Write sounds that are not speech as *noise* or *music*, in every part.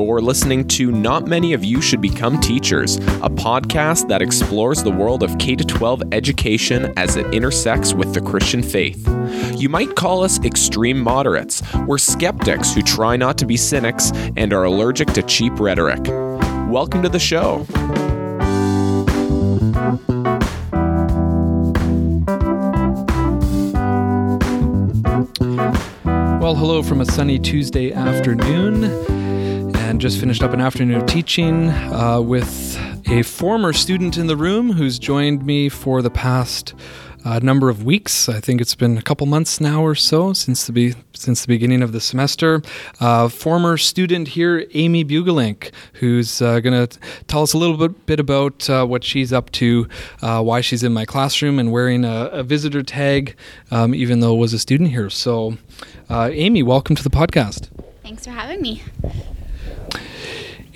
You're listening to Not Many of You Should Become Teachers, a podcast that explores the world of K 12 education as it intersects with the Christian faith. You might call us extreme moderates. We're skeptics who try not to be cynics and are allergic to cheap rhetoric. Welcome to the show. Well, hello from a sunny Tuesday afternoon, just finished up an afternoon of teaching uh, with a former student in the room who's joined me for the past uh, number of weeks. I think it's been a couple months now or so since the be- since the beginning of the semester. Uh, former student here, Amy Bugelink, who's uh, going to tell us a little bit, bit about uh, what she's up to, uh, why she's in my classroom, and wearing a, a visitor tag, um, even though was a student here. So. Uh, Amy, welcome to the podcast. Thanks for having me.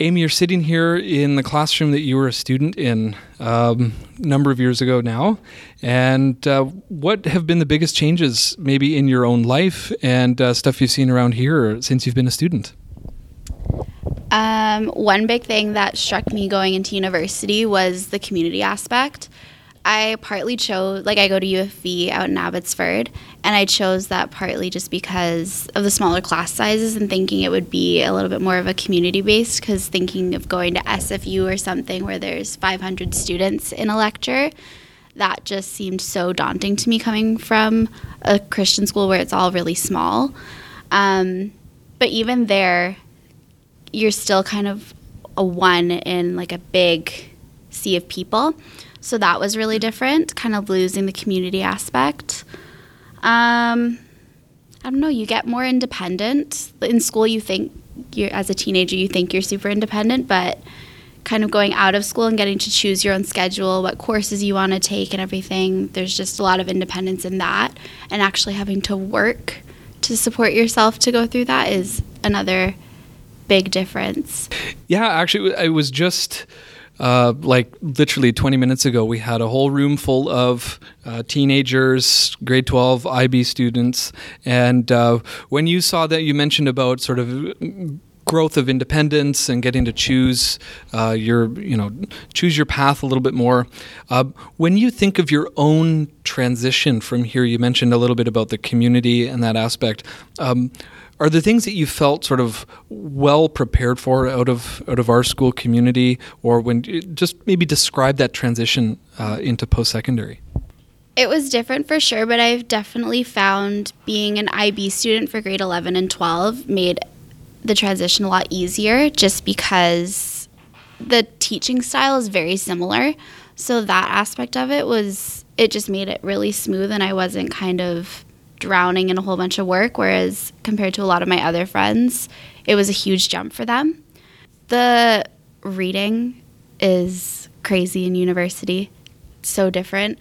Amy, you're sitting here in the classroom that you were a student in um, a number of years ago now. And uh, what have been the biggest changes, maybe in your own life and uh, stuff you've seen around here since you've been a student? Um, one big thing that struck me going into university was the community aspect. I partly chose, like, I go to UFV out in Abbotsford, and I chose that partly just because of the smaller class sizes and thinking it would be a little bit more of a community based. Because thinking of going to SFU or something where there's 500 students in a lecture, that just seemed so daunting to me coming from a Christian school where it's all really small. Um, but even there, you're still kind of a one in like a big sea of people. So that was really different, kind of losing the community aspect. Um, I don't know, you get more independent. In school, you think you're, as a teenager, you think you're super independent, but kind of going out of school and getting to choose your own schedule, what courses you want to take, and everything, there's just a lot of independence in that. And actually having to work to support yourself to go through that is another big difference. Yeah, actually, it was just uh, like literally 20 minutes ago, we had a whole room full of uh, teenagers, grade 12 IB students. And uh, when you saw that, you mentioned about sort of growth of independence and getting to choose uh, your you know choose your path a little bit more uh, when you think of your own transition from here you mentioned a little bit about the community and that aspect um, are there things that you felt sort of well prepared for out of out of our school community, or when just maybe describe that transition uh, into post secondary? It was different for sure, but I've definitely found being an IB student for grade 11 and 12 made the transition a lot easier just because the teaching style is very similar. So that aspect of it was, it just made it really smooth, and I wasn't kind of drowning in a whole bunch of work, whereas compared to a lot of my other friends, it was a huge jump for them. The reading is crazy in university, so different.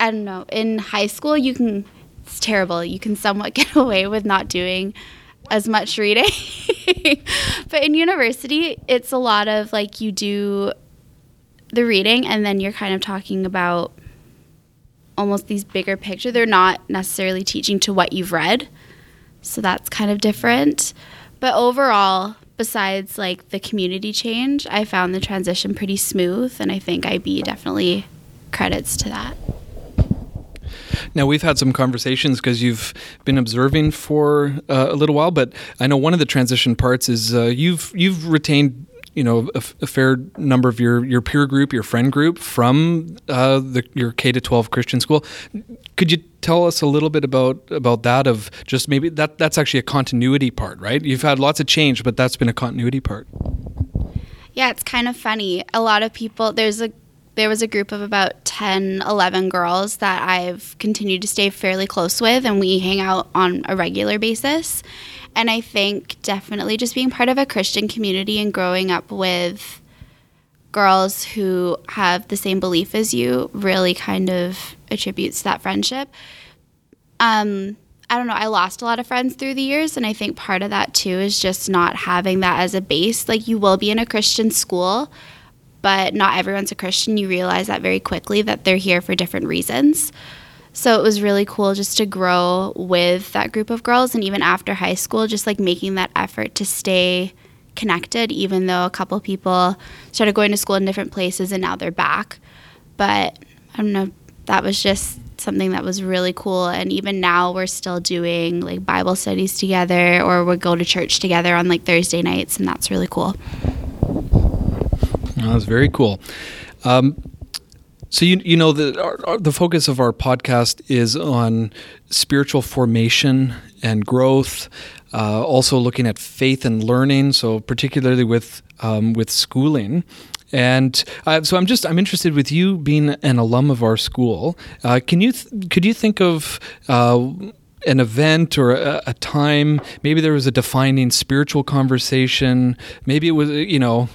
I don't know. In high school, you can, it's terrible. You can somewhat *laughs* get away with not doing as much reading. *laughs* but in university, it's a lot of like you do the reading and then you're kind of talking about almost these bigger picture. They're not necessarily teaching to what you've read. So that's kind of different. But overall, besides like the community change, I found the transition pretty smooth and I think IB definitely credits to that. Now we've had some conversations because you've been observing for uh, a little while, but I know one of the transition parts is uh, you've you've retained you know a, fair number of your your peer group, your friend group from uh, the, your K to twelve Christian school. Could you tell us a little bit about about that? Of just maybe that that's actually a continuity part, right? You've had lots of change, but that's been a continuity part. Yeah, it's kind of funny. A lot of people there's a there was a group of about 10 11 girls that i've continued to stay fairly close with and we hang out on a regular basis and I think definitely just being part of a Christian community and growing up with girls who have the same belief as you really kind of attributes that friendship. Um, I don't know, I lost a lot of friends through the years, and I think part of that too is just not having that as a base. Like, you will be in a Christian school, but not everyone's a Christian. You realize that very quickly that they're here for different reasons. So it was really cool just to grow with that group of girls and even after high school just like making that effort to stay connected, even though a couple people started going to school in different places and now they're back. But I don't know, that was just something that was really cool. And even now, we're still doing like Bible studies together, or we go to church together on like Thursday nights, and that's really cool. That was very cool. Um, so you you know the our, our, the focus of our podcast is on spiritual formation and growth, uh, also looking at faith and learning. So particularly with um, with schooling. And uh, so I'm just I'm interested with you being an alum of our school. Uh, can you th- could you think of uh, an event or a, a, time? Maybe there was a defining spiritual conversation. Maybe it was you know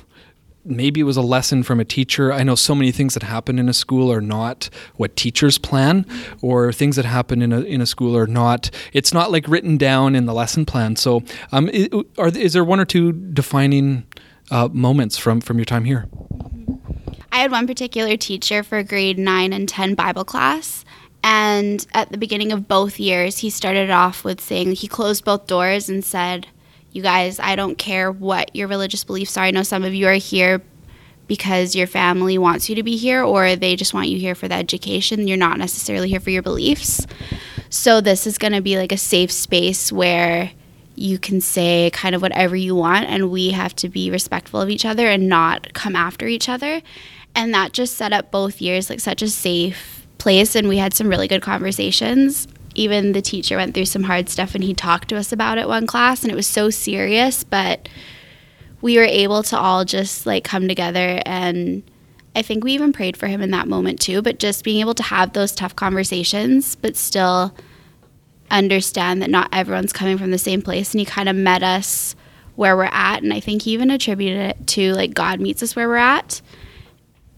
maybe it was a lesson from a teacher. I know so many things that happen in a school are not what teachers plan, or things that happen in a in a school are not. It's not like written down in the lesson plan. So, um, are is there one or two defining uh, moments from from your time here? I had one particular teacher for grade nine and ten Bible class. And at the beginning of both years, he started off with saying he closed both doors and said, you guys, I don't care what your religious beliefs are. I know some of you are here because your family wants you to be here or they just want you here for the education. You're not necessarily here for your beliefs. So this is going to be like a safe space where you can say kind of whatever you want and we have to be respectful of each other and not come after each other. And that just set up both years like such a safe place and we had some really good conversations even the teacher went through some hard stuff and he talked to us about it one class and it was so serious but we were able to all just like come together and I think we even prayed for him in that moment too but just being able to have those tough conversations but still understand that not everyone's coming from the same place and he kind of met us where we're at and I think he even attributed it to like God meets us where we're at.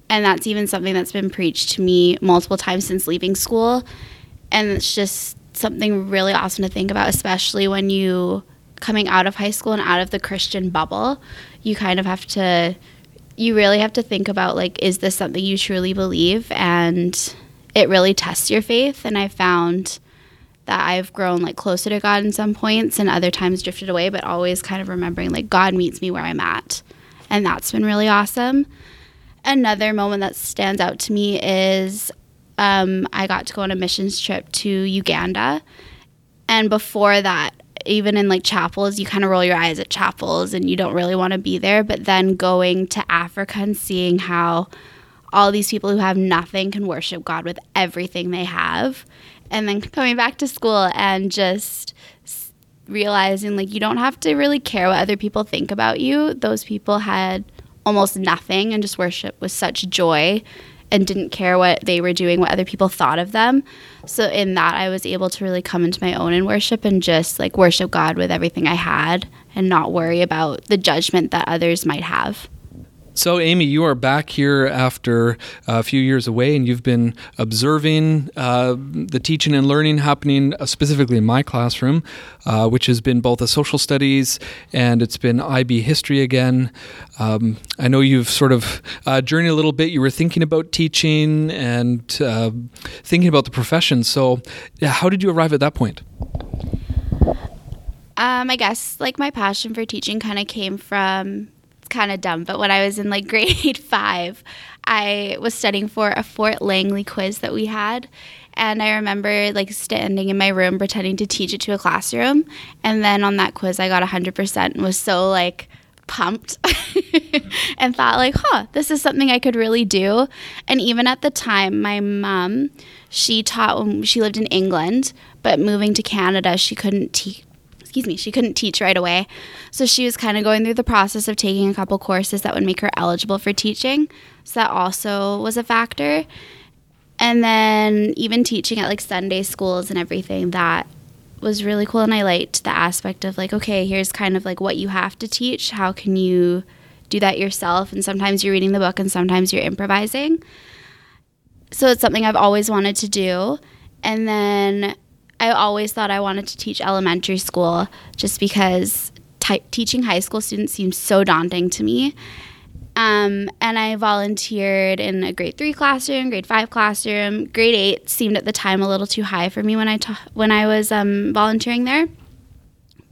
And that's even something that's been preached to me multiple times since leaving school and it's just something really awesome to think about, especially when you coming out of high school and out of the Christian bubble. You kind of have to, you really have to think about like, is this something you truly believe? And it really tests your faith. And I found that I've grown like closer to God in some points and other times drifted away, but always kind of remembering like God meets me where I'm at. And that's been really awesome. Another moment that stands out to me is um, I got to go on a missions trip to Uganda. And before that, even in like chapels, you kind of roll your eyes at chapels and you don't really want to be there. But then going to Africa and seeing how all these people who have nothing can worship God with everything they have. And then coming back to school and just realizing like you don't have to really care what other people think about you. Those people had almost nothing and just worship with such joy and didn't care what they were doing, what other people thought of them. So in that, I was able to really come into my own in worship and just like worship God with everything I had and not worry about the judgment that others might have. So, Amy, you are back here after a few years away, and you've been observing uh, the teaching and learning happening uh, specifically in my classroom, uh, which has been both a social studies and it's been IB history again. Um, I know you've sort of uh, journeyed a little bit. You were thinking about teaching and uh, thinking about the profession. So, how did you arrive at that point? Um, I guess like my passion for teaching kind of came from kind of dumb, but when I was in like *laughs* grade five, I was studying for a Fort Langley quiz that we had. And I remember like standing in my room pretending to teach it to a classroom. And then on that quiz, I got 100% and was so like pumped *laughs* and thought like, huh, this is something I could really do. And even at the time, my mom, she taught when she lived in England, but moving to Canada, she couldn't teach excuse me, she couldn't teach right away. So she was kind of going through the process of taking a couple courses that would make her eligible for teaching. So that also was a factor. And then even teaching at like Sunday schools and everything, that was really cool. And I liked the aspect of like, okay, here's kind of like what you have to teach. How can you do that yourself? And sometimes you're reading the book and sometimes you're improvising. So it's something I've always wanted to do. And then I always thought I wanted to teach elementary school just because t- teaching high school students seems so daunting to me. Um, and I volunteered in a grade three classroom, grade five classroom. Grade eight seemed at the time a little too high for me when I ta- when I was um, volunteering there.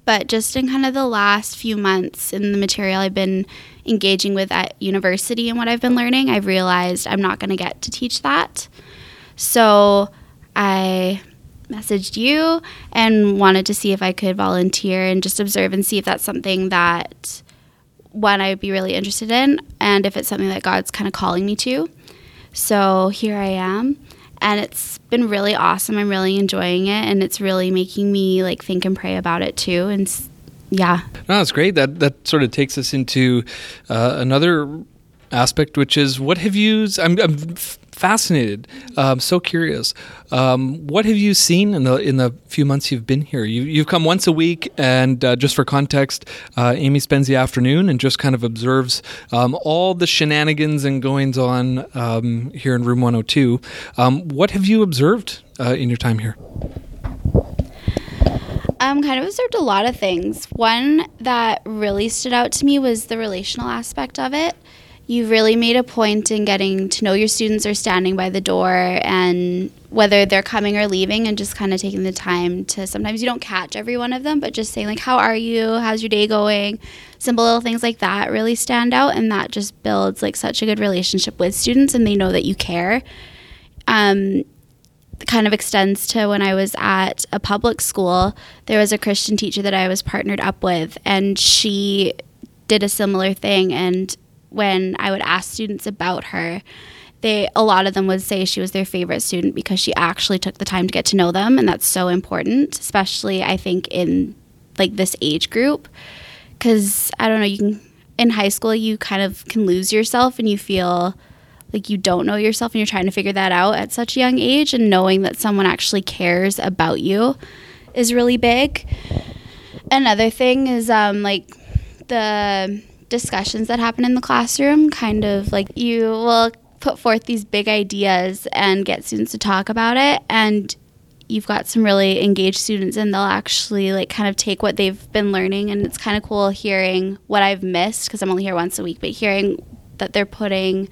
but just in kind of the last few months in the material I've been engaging with at university and what I've been learning, I've realized I'm not going to get to teach that. So I messaged you and wanted to see if I could volunteer and just observe and see if that's something that one I would be really interested in and if it's something that God's kind of calling me to. So here I am and it's been really awesome. I'm really enjoying it and it's really making me like think and pray about it too and yeah. No, that's great. That that sort of takes us into uh, another aspect, which is what have you? I'm, I'm fascinated. I'm so curious. Um, what have you seen in the in the few months you've been here? You, you've come once a week, and uh, just for context, uh, Amy spends the afternoon and just kind of observes um, all the shenanigans and goings on um, here in room 102. Um, what have you observed uh, in your time here? Um, kind of observed a lot of things. One that really stood out to me was the relational aspect of it you really made a point in getting to know your students are standing by the door and whether they're coming or leaving and just kind of taking the time to sometimes you don't catch every one of them but just saying like how are you how's your day going simple little things like that really stand out and that just builds like such a good relationship with students and they know that you care um, kind of extends to when I was at a public school. There was a Christian teacher that I was partnered up with, and she did a similar thing. And when I would ask students about her, they a lot of them would say she was their favorite student because she actually took the time to get to know them and that's so important, especially I think in like this age group cuz I don't know, you can in high school you kind of can lose yourself and you feel like you don't know yourself and you're trying to figure that out at such a young age and knowing that someone actually cares about you is really big. Another thing is um like the discussions that happen in the classroom. Kind of like you will put forth these big ideas and get students to talk about it and you've got some really engaged students and they'll actually like kind of take what they've been learning and it's kind of cool hearing what I've missed because I'm only here once a week but hearing that they're putting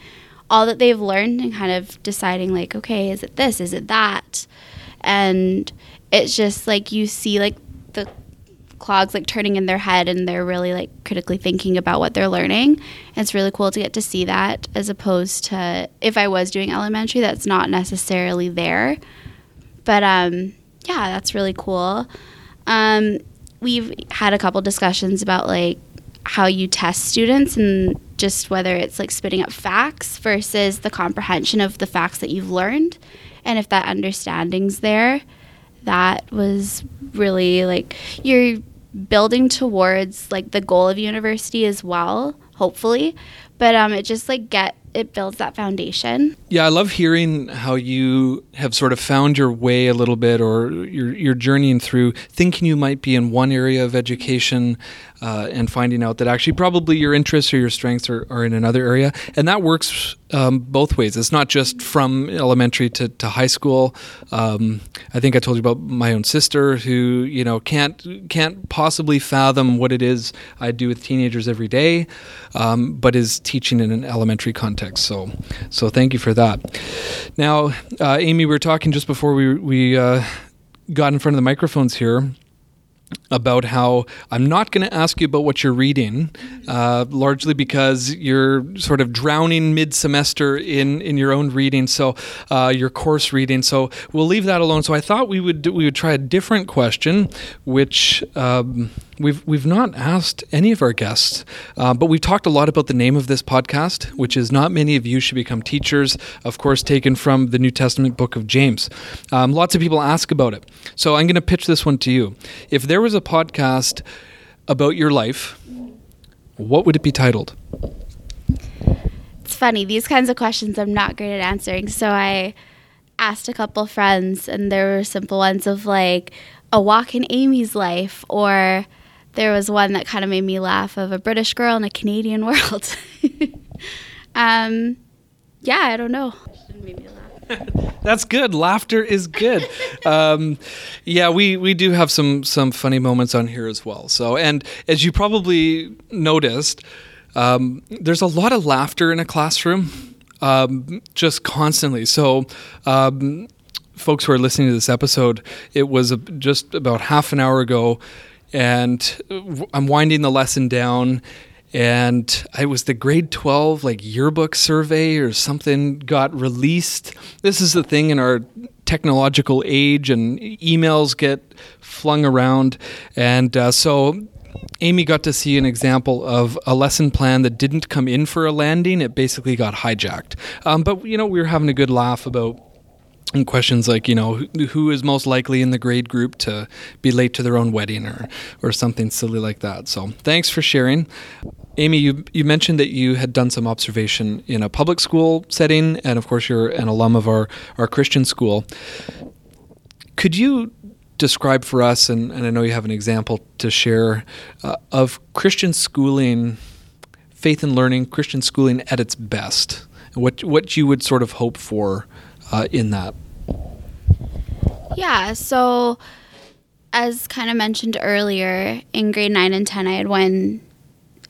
all that they've learned and kind of deciding like okay is it this is it that and it's just like you see like the clogs like turning in their head and they're really like critically thinking about what they're learning. It's really cool to get to see that as opposed to if I was doing elementary, that's not necessarily there. But um, yeah, that's really cool. Um, we've had a couple discussions about like how you test students and just whether it's like spitting up facts versus the comprehension of the facts that you've learned and if that understanding's there that was really like you're building towards like the goal of university as well hopefully but um it just like get it builds that foundation. Yeah, I love hearing how you have sort of found your way a little bit, or you're, you're journeying through thinking you might be in one area of education uh, and finding out that actually probably your interests or your strengths are, are in another area. And that works um, both ways. It's not just from elementary to, to high school. Um, I think I told you about my own sister who, you know, can't, can't possibly fathom what it is I do with teenagers every day, um, but is teaching in an elementary context. So, so thank you for that. Now, uh, Amy, we were talking just before we, we uh, got in front of the microphones here about how I'm not going to ask you about what you're reading, uh, largely because you're sort of drowning mid semester in, in your own reading, so uh, your course reading. So we'll leave that alone. So I thought we would we would try a different question, which. Um, We've we've not asked any of our guests, uh, but we've talked a lot about the name of this podcast, which is "Not Many of You Should Become Teachers." Of course, taken from the New Testament book of James. Um, lots of people ask about it, so I'm going to pitch this one to you. If there was a podcast about your life, what would it be titled? It's funny; these kinds of questions I'm not great at answering. So I asked a couple friends, and there were simple ones of like a walk in Amy's life or there was one that kind of made me laugh of a British girl in a Canadian *laughs* world. um, yeah, I don't know. That's good. Laughter is good. *laughs* Um, yeah, we, we do have some some funny moments on here as well. So, and as you probably noticed, um, there's a lot of laughter in a classroom, um, just constantly. So, um, folks who are listening to this episode, it was a, just about half an hour ago and I'm winding the lesson down and it was the grade 12 like yearbook survey or something got released. This is the thing in our technological age and emails get flung around and uh, so amy got to see an example of a lesson plan that didn't come in for a landing. It basically got hijacked. Um, but you know we were having a good laugh about and questions like you know who, is most likely in the grade group to be late to their own wedding or or something silly like that. So thanks for sharing. Amy you you mentioned that you had done some observation in a public school setting and of course you're an alum of our our christian school. Could you describe for us and, and i know you have an example to share uh, of christian schooling faith and learning christian schooling at its best? What what you would sort of hope for uh, in that yeah, so as kind of mentioned earlier, in grade 9 and 10, I had one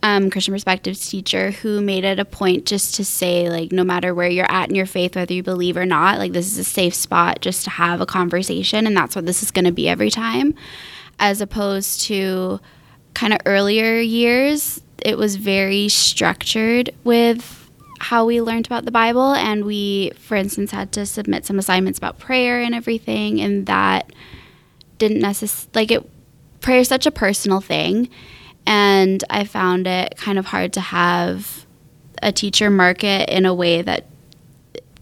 um, Christian Perspectives teacher who made it a point just to say, like, no matter where you're at in your faith, whether you believe or not, like, this is a safe spot just to have a conversation, and that's what this is going to be every time. As opposed to kind of earlier years, it was very structured with how we learned about the Bible, and we, for instance, had to submit some assignments about prayer and everything, and that didn't necessarily like it. Prayer is such a personal thing, and I found it kind of hard to have a teacher mark it in a way that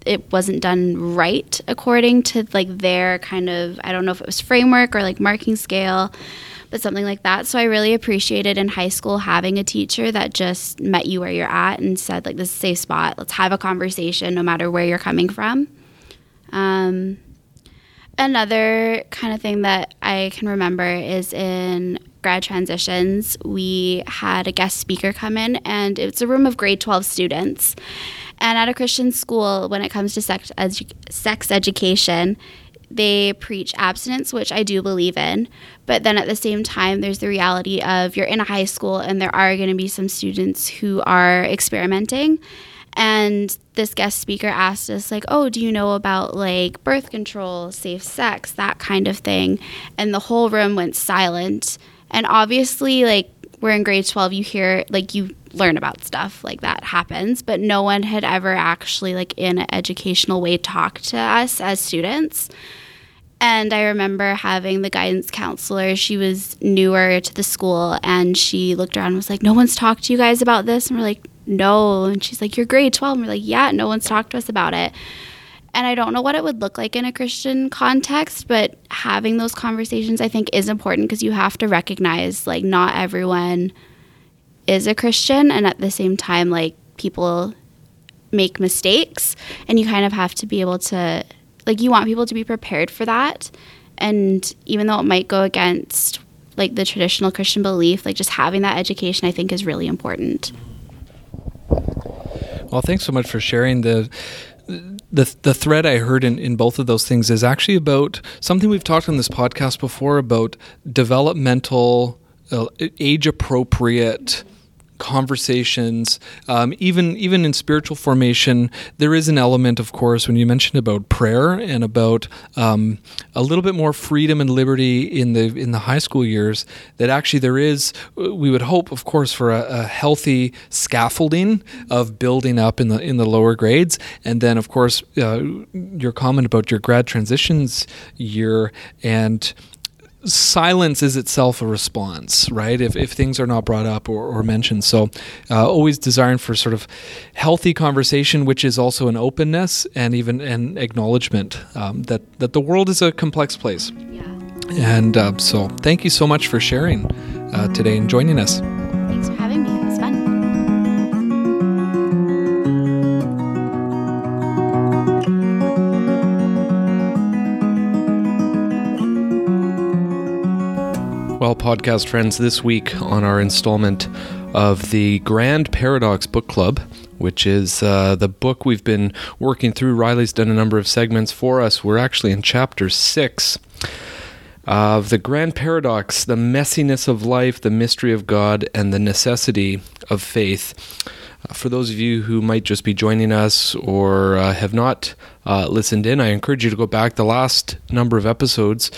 it wasn't done right according to like their kind of I don't know if it was framework or like marking scale but something like that. So I really appreciated in high school having a teacher that just met you where you're at and said, like, this is a safe spot. Let's have a conversation no matter where you're coming from. Um, another kind of thing that I can remember is in grad transitions, we had a guest speaker come in, and it's a room of grade 12 students. And at a Christian school, when it comes to sex, edu- sex education, they preach abstinence, which I do believe in. But then at the same time, there's the reality of you're in a high school and there are going to be some students who are experimenting. And this guest speaker asked us, like, oh, do you know about like birth control, safe sex, that kind of thing? And the whole room went silent. And obviously, like, we're in grade 12, you hear, like, you learn about stuff like that happens, but no one had ever actually, like, in an educational way, talked to us as students. And I remember having the guidance counselor, she was newer to the school, and she looked around and was like, No one's talked to you guys about this? And we're like, No. And she's like, You're grade 12. And we're like, Yeah, no one's talked to us about it. And I don't know what it would look like in a Christian context, but having those conversations I think is important because you have to recognize like not everyone is a Christian. And at the same time, like people make mistakes, and you kind of have to be able to like you want people to be prepared for that and even though it might go against like the traditional christian belief like just having that education i think is really important well thanks so much for sharing the the the thread I heard in, in both of those things is actually about something we've talked on this podcast before about developmental, uh, age appropriate conversations, um, even even in spiritual formation, there is an element, of course, when you mentioned about prayer and about um, a little bit more freedom and liberty in the in the high school years. That actually there is, we would hope, of course, for a, a healthy scaffolding of building up in the in the lower grades, and then, of course, uh, your comment about your grad transitions year and silence is itself a response, right? If, if things are not brought up or, or mentioned. So, uh, always desiring for sort of healthy conversation, which is also an openness and even an acknowledgement um, that, that the world is a complex place. Yeah. And uh, so, thank you so much for sharing uh, today and joining us. Podcast friends, this week on our installment of the Grand Paradox Book Club, which is uh, the book we've been working through. Riley's done a number of segments for us. We're actually in chapter six of the Grand Paradox the messiness of life, the mystery of God, and the necessity of faith. Uh, for those of you who might just be joining us or uh, have not uh, listened in, I encourage you to go back the last number of episodes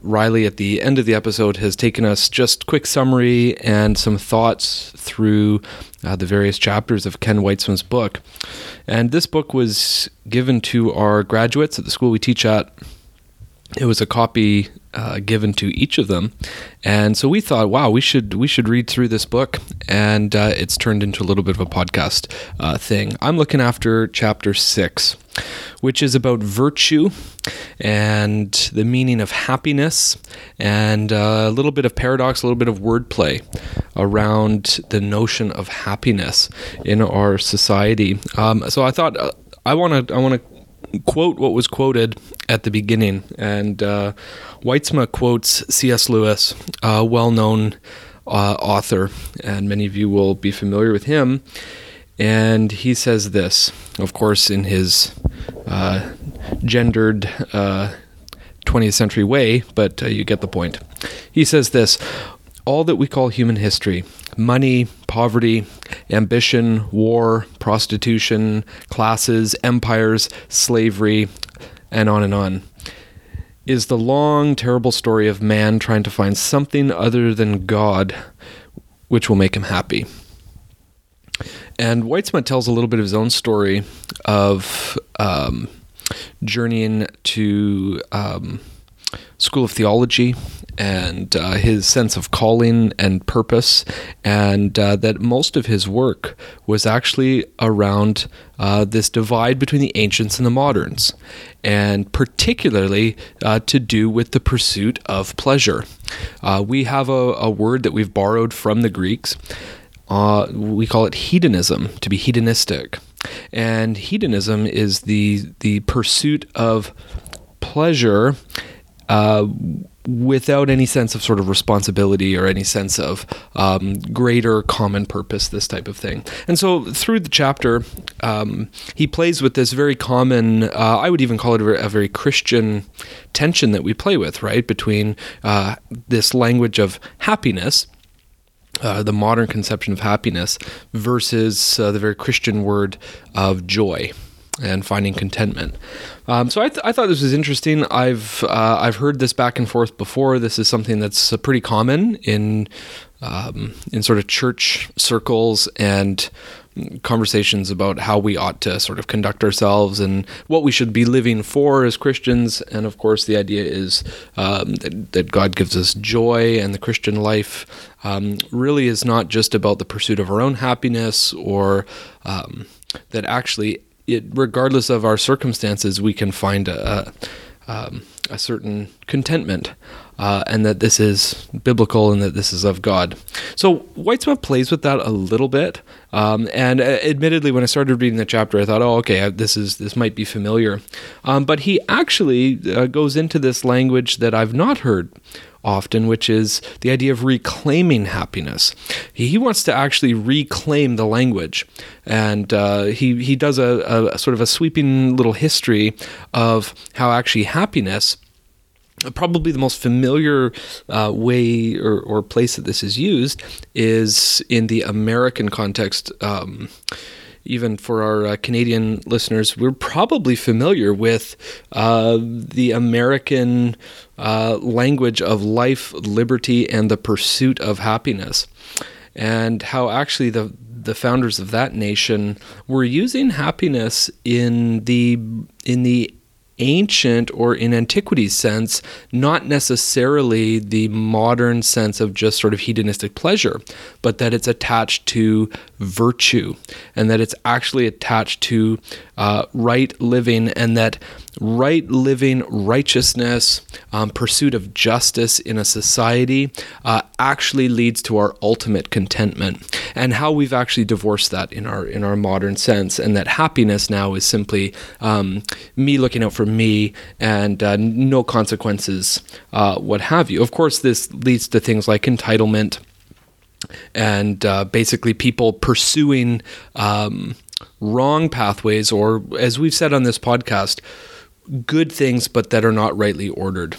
Riley at the end of the episode has taken us just quick summary and some thoughts through uh, the various chapters of Ken Wytsma's book. And this book was given to our graduates at the school we teach at. It was a copy uh, given to each of them, and so we thought, wow, we should we should read through this book, and uh, it's turned into a little bit of a podcast uh, thing. I'm looking after chapter six, which is about virtue and the meaning of happiness, and uh, a little bit of paradox, a little bit of wordplay around the notion of happiness in our society. Um, so I thought uh, I want to I want to quote what was quoted at the beginning. And uh, Wytsma quotes C.S. Lewis, a well known uh, author, and many of you will be familiar with him. And he says this, of course, in his uh, gendered 20th uh, century way, but uh, you get the point. He says this all that we call human history money, poverty, ambition, war, prostitution, classes, empires, slavery, and on and on is the long, terrible story of man trying to find something other than God which will make him happy. And Wytsma tells a little bit of his own story of um, journeying to um, School of Theology and uh, his sense of calling and purpose, and uh, that most of his work was actually around uh, this divide between the ancients and the moderns, and particularly uh, to do with the pursuit of pleasure. Uh, we have a, a, word that we've borrowed from the Greeks. Uh, we call it hedonism, to be hedonistic. And hedonism is the the pursuit of pleasure uh, without any sense of sort of responsibility or any sense of um, greater common purpose, this type of thing. And so through the chapter, um, he plays with this very common, uh, I would even call it a very Christian tension that we play with, right? Between uh, this language of happiness. Uh, the modern conception of happiness versus uh, the very Christian word of joy and finding contentment. Um, so I, th- I, thought this was interesting. I've uh, I've heard this back and forth before. This is something that's uh, pretty common in um, in sort of church circles and conversations about how we ought to sort of conduct ourselves and what we should be living for as Christians. And of course, the idea is um, that, that, God gives us joy, and the Christian life um, really is not just about the pursuit of our own happiness or um, that actually it, regardless of our circumstances, we can find a, a, um, a certain contentment, uh, and that this is biblical and that this is of God. So Wytsma plays with that a little bit, um, and uh, admittedly, when I started reading the chapter, I thought, "Oh, okay, this is this might be familiar," um, but he actually uh, goes into this language that I've not heard often, which is the idea of reclaiming happiness. He wants to actually reclaim the language, and uh, he he does a, a sort of a sweeping little history of how actually happiness probably the most familiar uh, way or, or, place that this is used is in the American context. Um, even for our uh, Canadian listeners, we're probably familiar with uh, the American uh, language of life, liberty, and the pursuit of happiness, and how actually the the founders of that nation were using happiness in the in the ancient or in antiquity's sense, not necessarily the modern sense of just sort of hedonistic pleasure, but that it's attached to virtue and that it's actually attached to uh, right living and that right living, righteousness, um, pursuit of justice in a society uh, actually leads to our ultimate contentment, and how we've actually divorced that in our in our modern sense, and that happiness now is simply um, me looking out for me and uh, no consequences, uh, what have you. Of course, this leads to things like entitlement and uh, basically people pursuing um, wrong pathways, or as we've said on this podcast, good things, but that are not rightly ordered.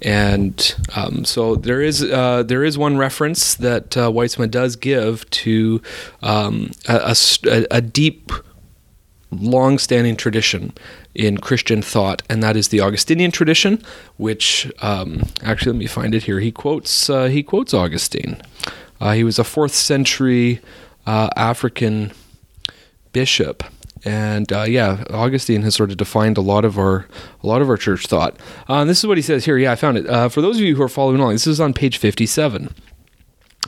And um, so there is uh, there is one reference that uh, Wytsma does give to um, a, a, a, deep, long-standing tradition in Christian thought, and that is the Augustinian tradition, which um, actually let me find it here. He quotes uh, he quotes Augustine. Uh, he was a fourth century uh, African bishop, and uh, yeah, Augustine has sort of defined a lot of our a lot of our church thought. Uh, this is what he says here. Yeah, I found it. Uh, for those of you who are following along, this is on page fifty-seven.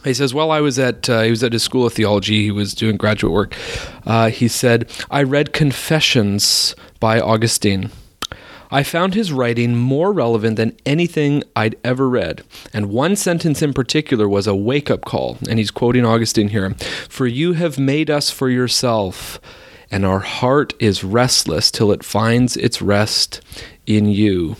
He says, "While I was at uh, he was at his school of theology. He was doing graduate work. Uh, he said, I read Confessions by Augustine." I found his writing more relevant than anything I'd ever read. And one sentence in particular was a wake up call. And he's quoting Augustine here For you have made us for yourself, and our heart is restless till it finds its rest in you.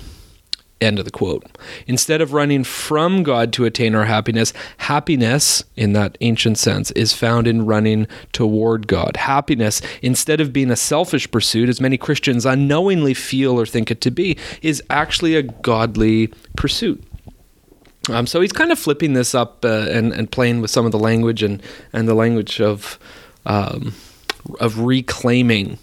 End of the quote. Instead of running from God to attain our happiness, happiness, in that ancient sense, is found in running toward God. Happiness, instead of being a selfish pursuit, as many Christians unknowingly feel or think it to be, is actually a godly pursuit. Um, so he's kind of flipping this up uh, and, and playing with some of the language and, and the language of um, of reclaiming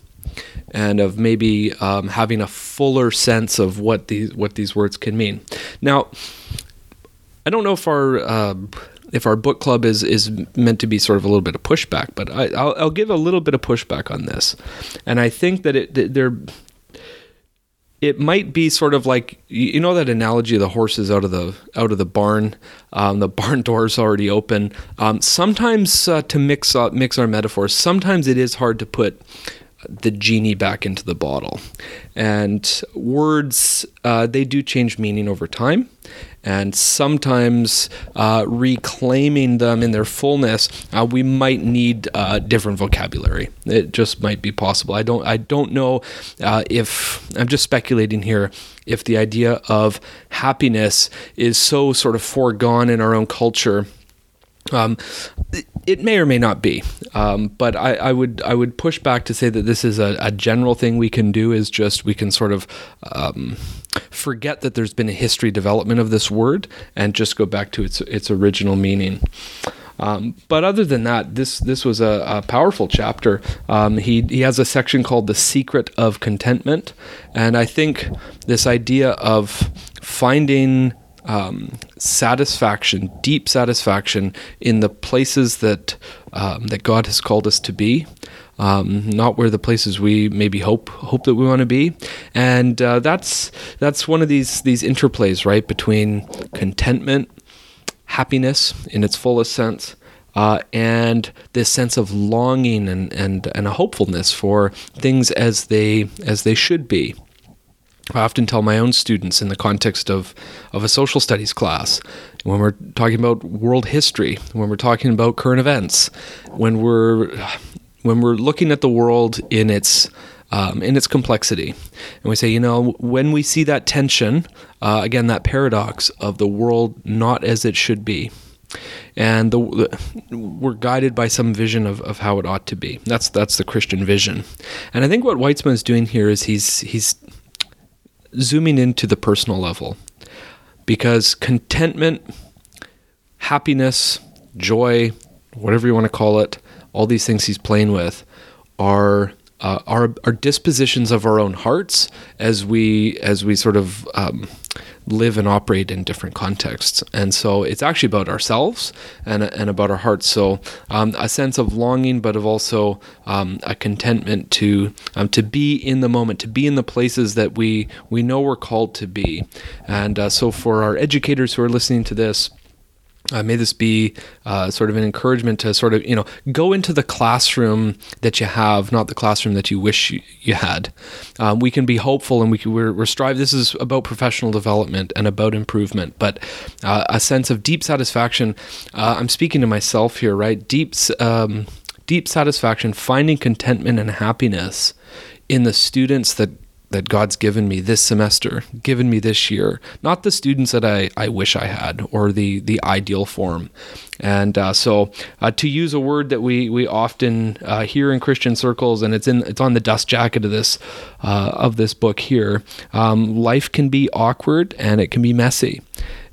and of maybe um, having a fuller sense of what these what these words can mean. Now, I don't know if our uh, if our book club is is meant to be sort of a little bit of pushback, but I, will I'll give a little bit of pushback on this, and I think that it there. It might be sort of like you know that analogy of the horses out of the out of the barn, um, the *laughs* barn doors already open. Um, sometimes uh, to mix uh, mix our metaphors, sometimes it is hard to put the genie back into the bottle. And words, uh, they do change meaning over time. And sometimes uh, reclaiming them in their fullness, uh, we might need uh, different vocabulary. It just might be possible. I don't. I don't know uh, if I'm just speculating here. If the idea of happiness is so sort of foregone in our own culture um, it may or may not be, um, but I, I, would I would push back to say that this is a, a general thing we can do. Is just we can sort of um, forget that there's been a history development of this word and just go back to its its original meaning. Um, but other than that, this this was a, a powerful chapter. Um, he he has a section called the secret of contentment, and I think this idea of finding um, satisfaction, deep satisfaction in the places that um, that God has called us to be, um, not where the places we maybe hope hope that we want to be, and uh, that's that's one of these these interplays right between contentment, happiness in its fullest sense. Uh, and this sense of longing and, and, and a hopefulness for things as they as they should be. I often tell my own students in the context of, of a social studies class, when we're talking about world history, when we're talking about current events, when we're when we're looking at the world in its um, in its complexity, and we say, you know, when we see that tension, uh, again, that paradox of the world not as it should be, and the, we're guided by some vision of, of how it ought to be. That's that's the Christian vision, and I think what Wytsma is doing here is he's he's zooming into the personal level. Because contentment, happiness, joy, whatever you want to call it, all these things he's playing with are uh, our, our dispositions of our own hearts as we as we sort of um, live and operate in different contexts. And so it's actually about ourselves and, and about our hearts. So um, a sense of longing, but of also um, a contentment to um, to be in the moment, to be in the places that we we know we're called to be. And uh, so for our educators who are listening to this. Uh, may this be uh, sort of an encouragement to sort of you know go into the classroom that you have, not the classroom that you wish you, you had. Um, we can be hopeful and we can, we're, we're strive. This is about professional development and about improvement, but uh, a sense of deep satisfaction. Uh, I'm speaking to myself here, right? Deep, um, deep satisfaction, finding contentment and happiness in the students that that God's given me this semester, given me this year, not the students that I, I wish I had or the, the ideal form. And uh, so, uh, to use a word that we we often uh, hear in Christian circles, and it's in it's on the dust jacket of this uh, of this book here. Um, life can be awkward and it can be messy.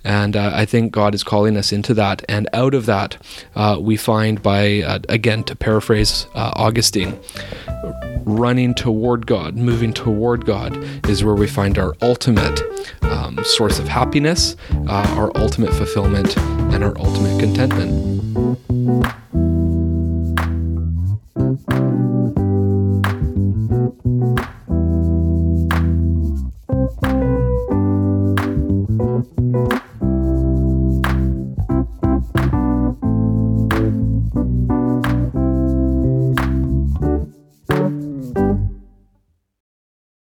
And uh, I think God is calling us into that. And out of that, uh, we find by, uh, again, to paraphrase uh, Augustine, running toward God, moving toward God, is where we find our ultimate um, source of happiness, uh, our ultimate fulfillment, and our ultimate contentment.